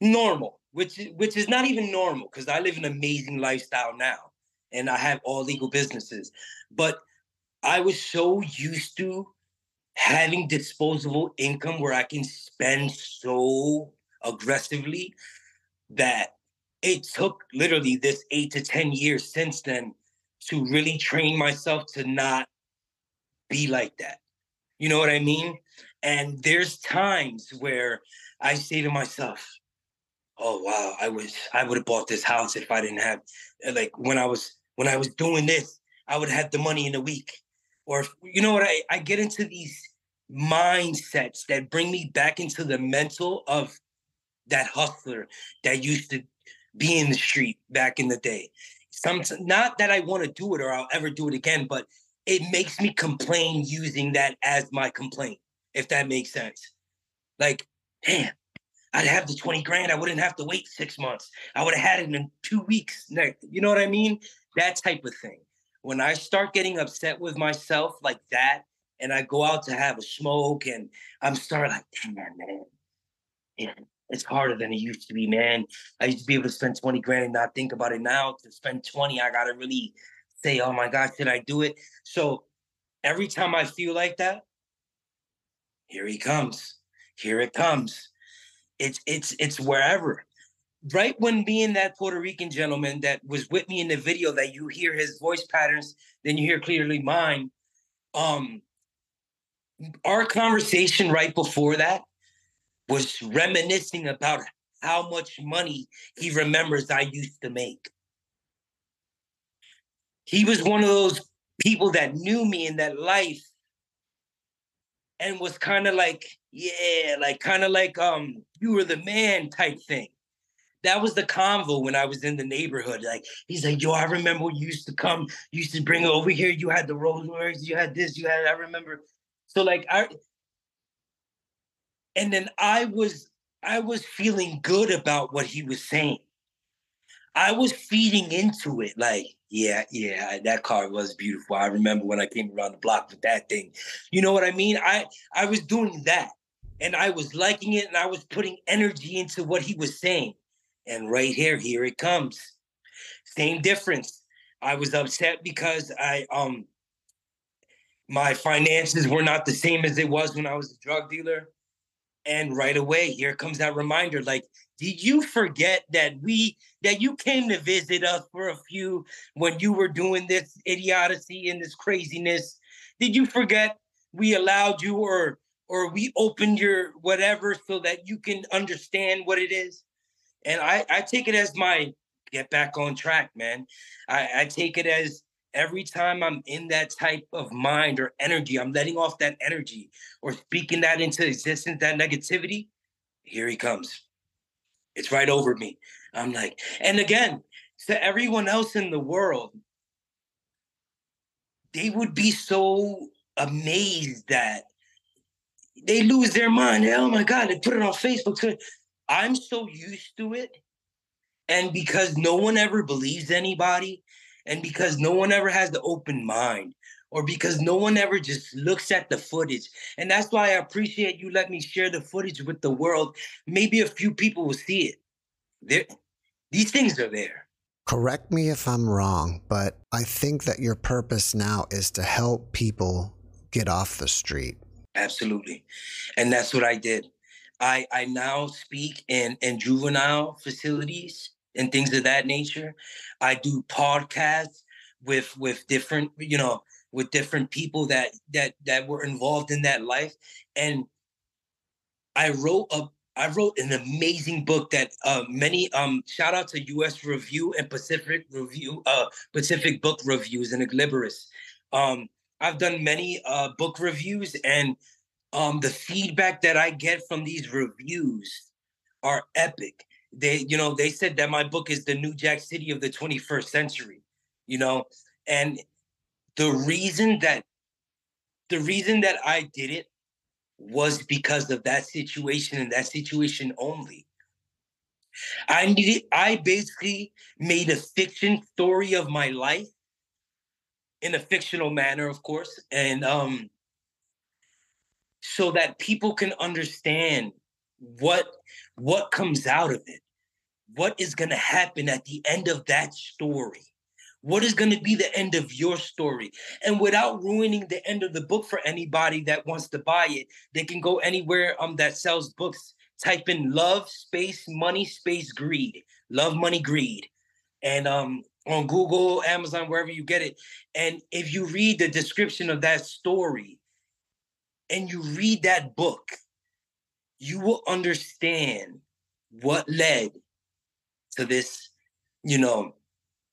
normal which which is not even normal because i live an amazing lifestyle now and i have all legal businesses but i was so used to having disposable income where i can spend so aggressively that it took literally this eight to 10 years since then to really train myself to not be like that. You know what I mean? And there's times where I say to myself, oh wow, I was I would have bought this house if I didn't have like when I was when I was doing this, I would have had the money in a week. Or you know what I, I get into these mindsets that bring me back into the mental of that hustler that used to be in the street back in the day. Some not that I want to do it or I'll ever do it again, but it makes me complain using that as my complaint, if that makes sense. Like, damn, I'd have the 20 grand. I wouldn't have to wait six months. I would have had it in two weeks. You know what I mean? That type of thing. When I start getting upset with myself like that, and I go out to have a smoke and I'm starting like, damn, man, yeah, it's harder than it used to be, man. I used to be able to spend 20 grand and not think about it now. To spend 20, I gotta really say, oh my God, should I do it? So every time I feel like that, here he comes. Here it comes. It's it's it's wherever. Right when being that Puerto Rican gentleman that was with me in the video that you hear his voice patterns, then you hear clearly mine. Um our conversation right before that was reminiscing about how much money he remembers I used to make. He was one of those people that knew me in that life and was kind of like, yeah, like kind of like um you were the man type thing. that was the convo when I was in the neighborhood. Like he's like, yo, I remember you used to come, you used to bring it over here. You had the Rolex, you had this, you had. I remember. So like I, and then I was I was feeling good about what he was saying. I was feeding into it, like, yeah, yeah, that car was beautiful. I remember when I came around the block with that thing. You know what I mean? I I was doing that, and I was liking it, and I was putting energy into what he was saying. And right here, here it comes. Same difference. I was upset because I um my finances were not the same as it was when I was a drug dealer. And right away, here comes that reminder like, did you forget that we that you came to visit us for a few when you were doing this idiocy and this craziness? Did you forget we allowed you or or we opened your whatever so that you can understand what it is? And I, I take it as my get back on track, man. I, I take it as every time I'm in that type of mind or energy, I'm letting off that energy or speaking that into existence, that negativity. Here he comes. It's right over me. I'm like, and again, to everyone else in the world, they would be so amazed that they lose their mind. Oh my God, they put it on Facebook. I'm so used to it. And because no one ever believes anybody, and because no one ever has the open mind, or because no one ever just looks at the footage. And that's why I appreciate you let me share the footage with the world. Maybe a few people will see it. There, these things are there. Correct me if I'm wrong, but I think that your purpose now is to help people get off the street. Absolutely. And that's what I did. I I now speak in in juvenile facilities and things of that nature. I do podcasts with with different you know with different people that that that were involved in that life and I wrote a I wrote an amazing book that uh, many um shout out to US Review and Pacific Review uh Pacific Book Reviews and Agliberis. Um I've done many uh book reviews and um, the feedback that I get from these reviews are epic. They, you know, they said that my book is the New Jack City of the 21st century, you know, and the reason that the reason that I did it was because of that situation and that situation only. I needed, I basically made a fiction story of my life in a fictional manner, of course. And um, so that people can understand what what comes out of it? What is going to happen at the end of that story? What is going to be the end of your story? And without ruining the end of the book for anybody that wants to buy it they can go anywhere um that sells books. Type in love space money space greed. Love money greed. And um on google amazon wherever you get it. And if you read the description of that story and you read that book, you will understand what led to this, you know,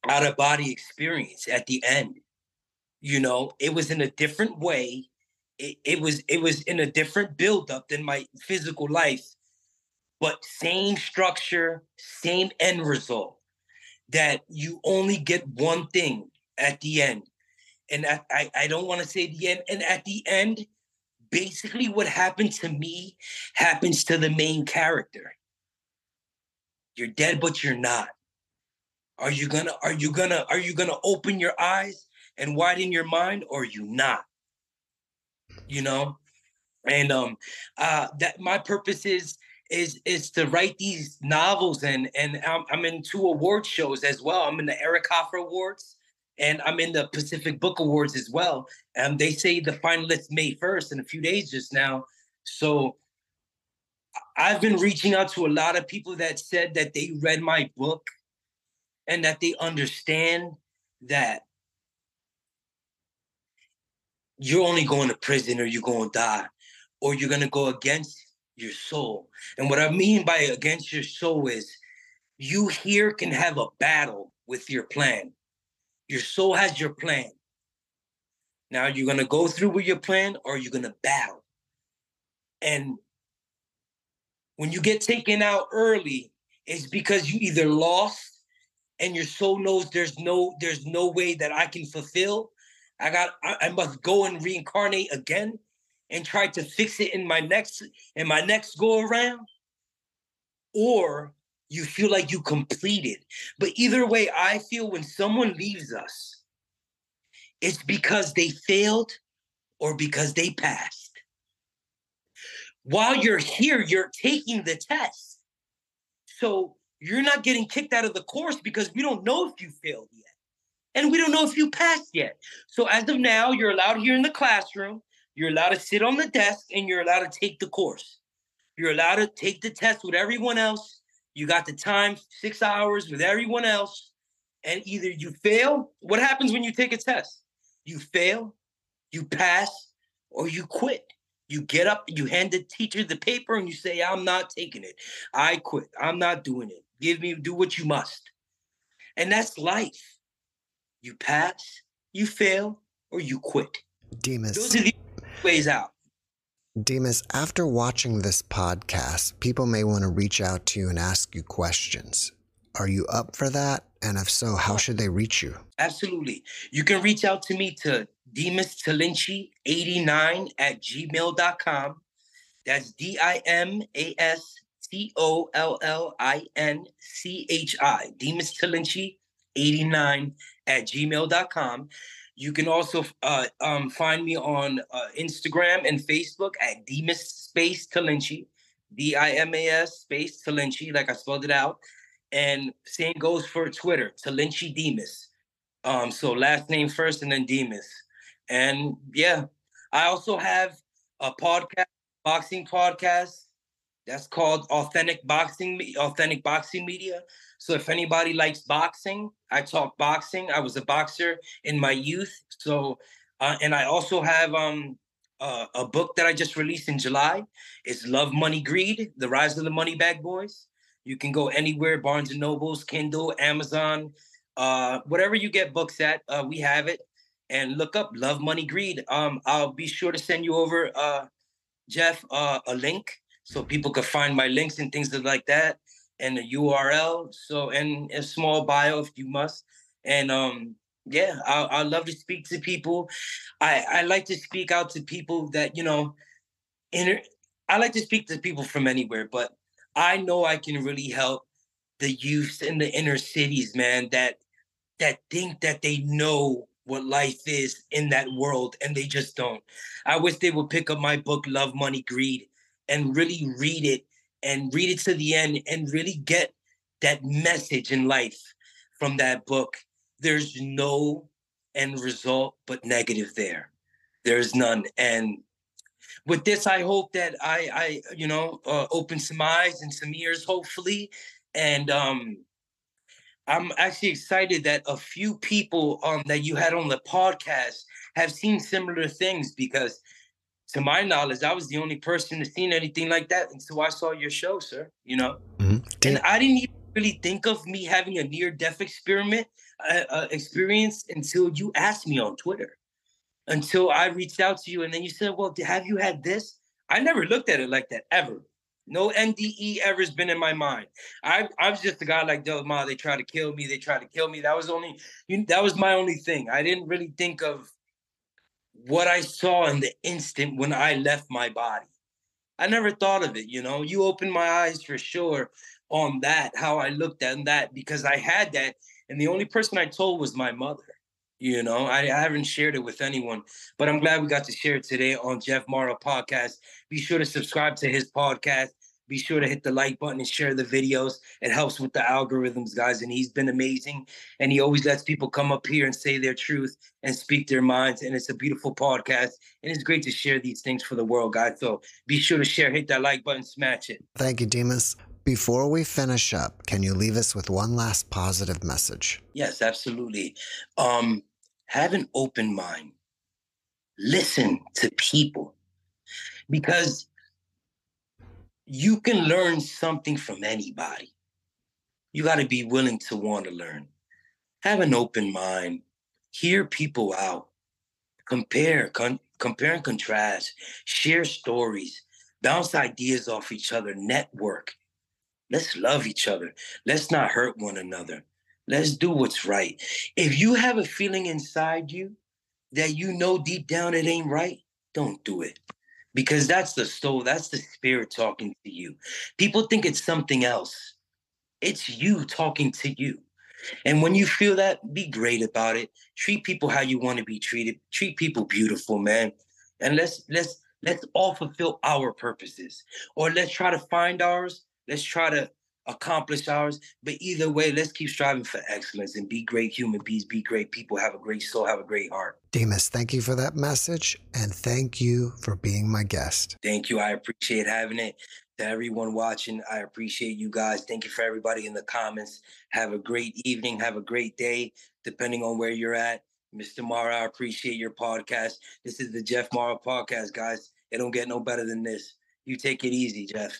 out of body experience at the end. You know, it was in a different way. It, it was it was in a different buildup than my physical life, but same structure, same end result. That you only get one thing at the end. And I, I, I don't want to say the end. And at the end, basically what happened to me happens to the main character. You're dead, but you're not. Are you gonna are you gonna are you gonna open your eyes and widen your mind or you not? You know? And um uh that my purpose is is is to write these novels and and I'm, I'm in two award shows as well. I'm in the Eric Hoffer Awards and I'm in the Pacific Book Awards as well. And they say the finalists May 1st in a few days just now. So I've been reaching out to a lot of people that said that they read my book and that they understand that you're only going to prison or you're going to die or you're going to go against your soul. And what I mean by against your soul is you here can have a battle with your plan your soul has your plan. Now you're gonna go through with your plan or you're gonna battle. And when you get taken out early, it's because you either lost and your soul knows there's no there's no way that I can fulfill. I got I, I must go and reincarnate again and try to fix it in my next in my next go around. Or you feel like you completed. But either way, I feel when someone leaves us, it's because they failed or because they passed. While you're here, you're taking the test. So you're not getting kicked out of the course because we don't know if you failed yet. And we don't know if you passed yet. So as of now, you're allowed here in the classroom. You're allowed to sit on the desk and you're allowed to take the course. You're allowed to take the test with everyone else. You got the time, six hours with everyone else. And either you fail. What happens when you take a test? You fail, you pass, or you quit. You get up, you hand the teacher the paper, and you say, I'm not taking it. I quit. I'm not doing it. Give me, do what you must. And that's life. You pass, you fail, or you quit. Dimas. Those are the ways out. Dimas, after watching this podcast, people may want to reach out to you and ask you questions. Are you up for that? And if so, how should they reach you? Absolutely. You can reach out to me to Dimas Tollinchi89 at gmail.com. That's D I M A S T O L L I N C H I. Dimas Tollinchi 89 at gmail.com. You can also uh, um, find me on uh, Instagram and Facebook at Dimas Space Tollinchi, D I M A S Space Tollinchi, like I spelled it out. And same goes for Twitter, Tollinchi Dimas. Um, so last name first and then Dimas. And yeah, I also have a podcast, boxing podcast that's called Authentic Boxing, Authentic Boxing Media. So if anybody likes boxing, I talk boxing. I was a boxer in my youth. So, uh, and I also have um, uh, a book that I just released in July. It's Love, Money, Greed: The Rise of the Money Bag Boys. You can go anywhere: Barnes and Nobles, Kindle, Amazon, uh, whatever you get books at. Uh, we have it. And look up Love, Money, Greed. Um, I'll be sure to send you over, uh, Jeff, uh, a link so people could find my links and things like that and the URL. So and a small bio if you must. And um yeah, I I love to speak to people. I I like to speak out to people that you know, inner. I like to speak to people from anywhere, but I know I can really help the youth in the inner cities, man. That that think that they know what life is in that world and they just don't. I wish they would pick up my book, Love, Money, Greed, and really read it and read it to the end and really get that message in life from that book. There's no end result but negative there. There's none. And with this, I hope that I, I you know, uh, open some eyes and some ears, hopefully. And um, I'm actually excited that a few people um, that you had on the podcast have seen similar things because to my knowledge, I was the only person to seen anything like that until I saw your show, sir. You know, mm-hmm. and I didn't even really think of me having a near death experiment uh, uh, experience until you asked me on Twitter. Until I reached out to you, and then you said, "Well, have you had this?" I never looked at it like that ever. No NDE ever has been in my mind. I I was just a guy like Del Ma. They try to kill me. They try to kill me. That was only you, that was my only thing. I didn't really think of what I saw in the instant when I left my body. I never thought of it, you know. You opened my eyes for sure on that, how I looked at that, because I had that. And the only person I told was my mother. You know, I, I haven't shared it with anyone, but I'm glad we got to share it today on Jeff Mara podcast. Be sure to subscribe to his podcast. Be sure to hit the like button and share the videos. It helps with the algorithms, guys. And he's been amazing. And he always lets people come up here and say their truth and speak their minds. And it's a beautiful podcast. And it's great to share these things for the world, guys. So be sure to share, hit that like button, smash it. Thank you, Dimas. Before we finish up, can you leave us with one last positive message? Yes, absolutely. Um, have an open mind. Listen to people because you can learn something from anybody. You got to be willing to want to learn. Have an open mind. Hear people out. Compare, con- compare and contrast. Share stories. Bounce ideas off each other. Network. Let's love each other. Let's not hurt one another. Let's do what's right. If you have a feeling inside you that you know deep down it ain't right, don't do it. Because that's the soul, that's the spirit talking to you. People think it's something else. It's you talking to you. And when you feel that, be great about it. Treat people how you want to be treated. Treat people beautiful, man. And let's let's let's all fulfill our purposes. Or let's try to find ours. Let's try to accomplish ours. But either way, let's keep striving for excellence and be great human beings, be great people, have a great soul, have a great heart. Dimas, thank you for that message and thank you for being my guest. Thank you. I appreciate having it. To everyone watching, I appreciate you guys. Thank you for everybody in the comments. Have a great evening. Have a great day, depending on where you're at. Mr. Mara, I appreciate your podcast. This is the Jeff Mara podcast, guys. It don't get no better than this. You take it easy, Jeff.